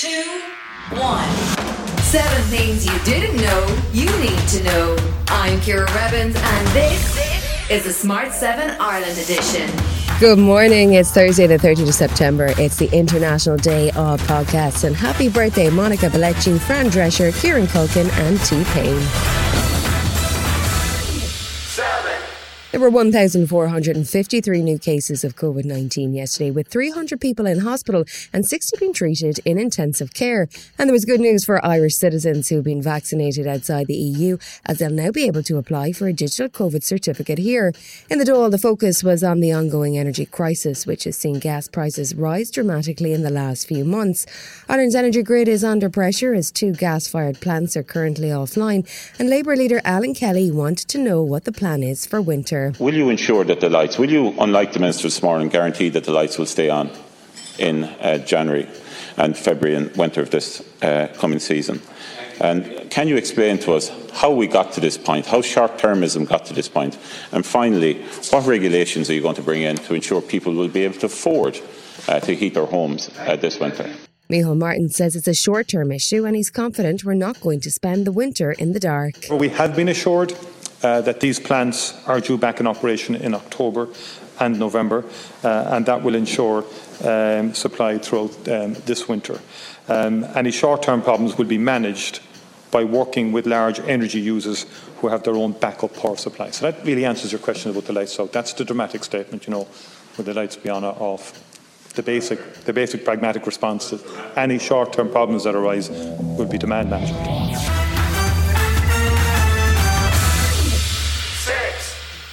two, one. Seven things you didn't know you need to know. I'm Ciara Revins, and this is the Smart 7 Ireland edition. Good morning. It's Thursday, the 30th of September. It's the International Day of Podcasts. And happy birthday, Monica Bellucci, Fran Drescher, Kieran Culkin, and T Pain. There were 1,453 new cases of COVID 19 yesterday, with 300 people in hospital and 60 being treated in intensive care. And there was good news for Irish citizens who've been vaccinated outside the EU, as they'll now be able to apply for a digital COVID certificate here. In the Dáil, the focus was on the ongoing energy crisis, which has seen gas prices rise dramatically in the last few months. Ireland's energy grid is under pressure as two gas fired plants are currently offline, and Labour leader Alan Kelly wanted to know what the plan is for winter. Will you ensure that the lights, will you, unlike the Minister this morning, guarantee that the lights will stay on in uh, January and February and winter of this uh, coming season? And can you explain to us how we got to this point, how short termism got to this point? And finally, what regulations are you going to bring in to ensure people will be able to afford uh, to heat their homes uh, this winter? Micheál Martin says it's a short term issue and he's confident we're not going to spend the winter in the dark. We have been assured uh, that these plants are due back in operation in October and November, uh, and that will ensure um, supply throughout um, this winter. Um, any short-term problems will be managed by working with large energy users who have their own backup power supply. So that really answers your question about the lights out. That's the dramatic statement, you know, with the lights be on or off. The basic, the basic pragmatic response to any short-term problems that arise will be demand management.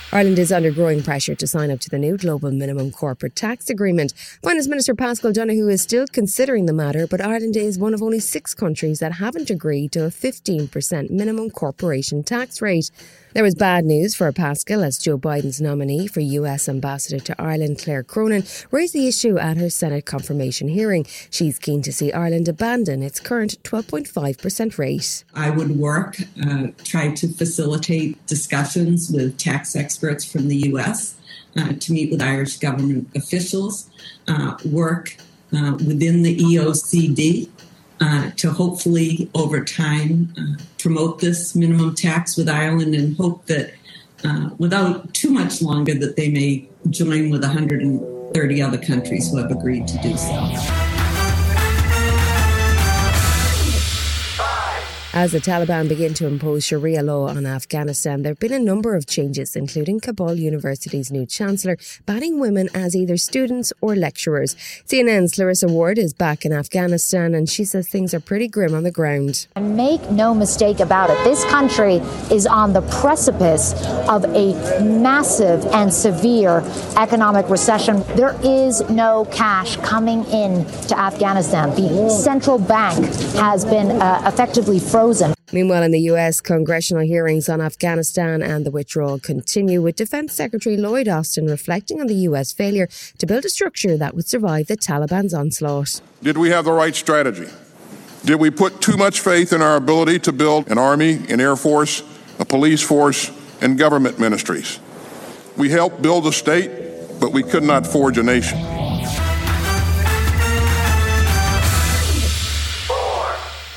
Ireland is under growing pressure to sign up to the new global minimum corporate tax agreement. Finance Minister Paschal Donohoe is still considering the matter, but Ireland is one of only six countries that haven't agreed to a 15% minimum corporation tax rate. There was bad news for Paschal as Joe Biden's nominee for US Ambassador to Ireland, Claire Cronin, raised the issue at her Senate confirmation hearing. She's keen to see Ireland abandon its current 12.5% rate. I would work, uh, try to facilitate discussions with tax experts from the US. Uh, to meet with Irish government officials, uh, work uh, within the OECD uh, to hopefully over time uh, promote this minimum tax with Ireland and hope that uh, without too much longer that they may join with 130 other countries who have agreed to do so. As the Taliban begin to impose Sharia law on Afghanistan, there have been a number of changes, including Kabul University's new chancellor banning women as either students or lecturers. CNN's Clarissa Ward is back in Afghanistan and she says things are pretty grim on the ground. Make no mistake about it, this country is on the precipice of a massive and severe economic recession. There is no cash coming in to Afghanistan. The central bank has been uh, effectively frozen frozen. Meanwhile, in the US, congressional hearings on Afghanistan and the withdrawal continue, with Defense Secretary Lloyd Austin reflecting on the US failure to build a structure that would survive the Taliban's onslaught. Did we have the right strategy? Did we put too much faith in our ability to build an army, an air force, a police force, and government ministries? We helped build a state, but we could not forge a nation.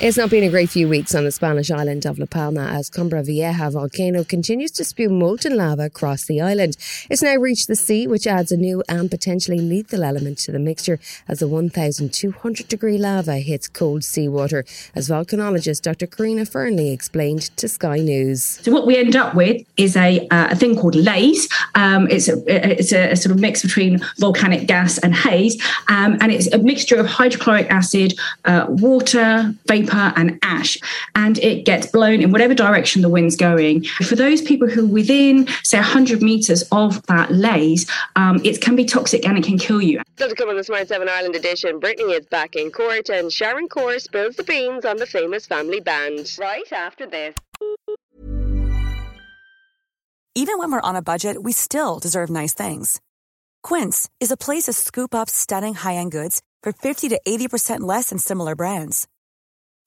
It's not been a great few weeks on the Spanish island of La Palma as Cumbre Vieja volcano continues to spew molten lava across the island. It's now reached the sea, which adds a new and potentially lethal element to the mixture as the 1,200 degree lava hits cold seawater, as volcanologist Dr. Karina Fernley explained to Sky News. So what we end up with is a, uh, a thing called laze. Um, it's a, it's a, a, sort of mix between volcanic gas and haze, um, and it's a mixture of hydrochloric acid, uh, water, vapor vapor and ash, and it gets blown in whatever direction the wind's going. For those people who are within, say, 100 meters of that laze, um, it can be toxic and it can kill you. Still to come on the Smart 7 Ireland edition, Britney is back in court and Sharon Corr spills the beans on the famous family band. Right after this. Even when we're on a budget, we still deserve nice things. Quince is a place to scoop up stunning high-end goods for 50 to 80% less than similar brands.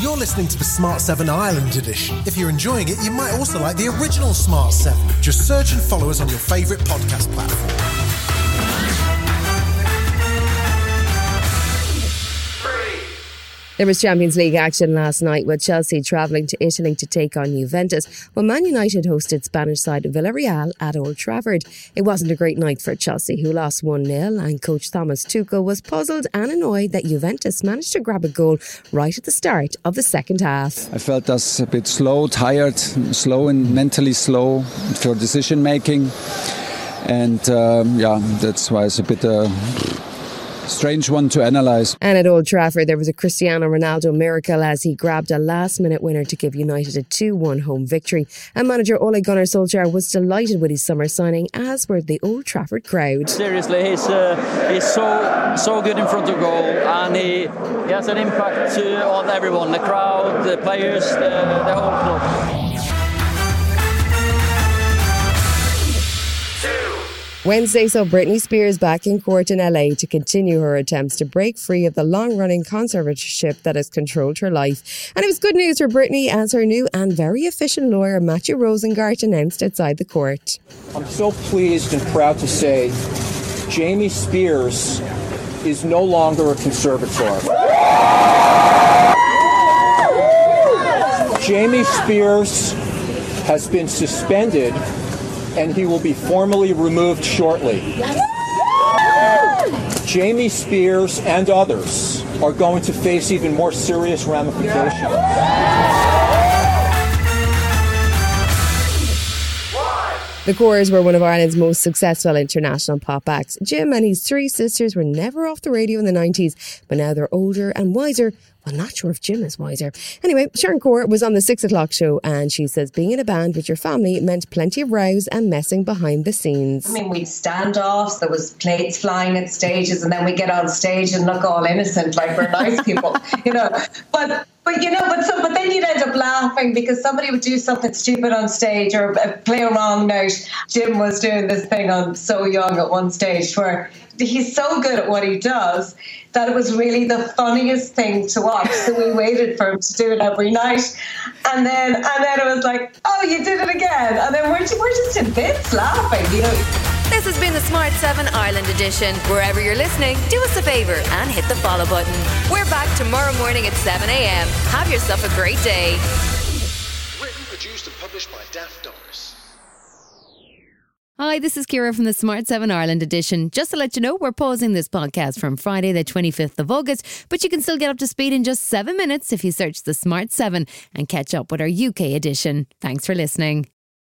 You're listening to the Smart 7 Ireland edition. If you're enjoying it, you might also like the original Smart 7. Just search and follow us on your favourite podcast platform. There was Champions League action last night with Chelsea travelling to Italy to take on Juventus, while Man United hosted Spanish side Villarreal at Old Trafford. It wasn't a great night for Chelsea, who lost 1 0, and coach Thomas Tuchel was puzzled and annoyed that Juventus managed to grab a goal right at the start of the second half. I felt us a bit slow, tired, slow and mentally slow for decision making. And um, yeah, that's why it's a bit. Uh, strange one to analyse. And at Old Trafford, there was a Cristiano Ronaldo miracle as he grabbed a last minute winner to give United a 2 1 home victory. And manager Ole Gunnar Solskjaer was delighted with his summer signing, as were the Old Trafford crowd. Seriously, he's, uh, he's so so good in front of goal and he, he has an impact on everyone the crowd, the players, the, the whole club. Wednesday saw Britney Spears back in court in LA to continue her attempts to break free of the long running conservatorship that has controlled her life. And it was good news for Britney as her new and very efficient lawyer, Matthew Rosengart, announced outside the court. I'm so pleased and proud to say Jamie Spears is no longer a conservator. Jamie Spears has been suspended and he will be formally removed shortly. Jamie Spears and others are going to face even more serious ramifications. The Corrs were one of Ireland's most successful international pop acts. Jim and his three sisters were never off the radio in the 90s, but now they're older and wiser I'm not sure if Jim is wiser. Anyway, Sharon Corr was on the six o'clock show and she says being in a band with your family meant plenty of rows and messing behind the scenes. I mean, we'd standoffs, there was plates flying at stages, and then we get on stage and look all innocent like we're nice people, you know. But but you know, but but then you'd end up laughing because somebody would do something stupid on stage or play a wrong note. Jim was doing this thing on So Young at one stage where he's so good at what he does that it was really the funniest thing to watch. So we waited for him to do it every night, and then and then it was like, oh, you did it again, and then we're just, we're just in bits laughing, you know. This has been the Smart 7 Ireland edition. Wherever you're listening, do us a favour and hit the follow button. We're back tomorrow morning at 7 a.m. Have yourself a great day. Written, produced, and published by Daft Doris. Hi, this is Ciara from the Smart 7 Ireland edition. Just to let you know, we're pausing this podcast from Friday, the 25th of August, but you can still get up to speed in just seven minutes if you search the Smart 7 and catch up with our UK edition. Thanks for listening.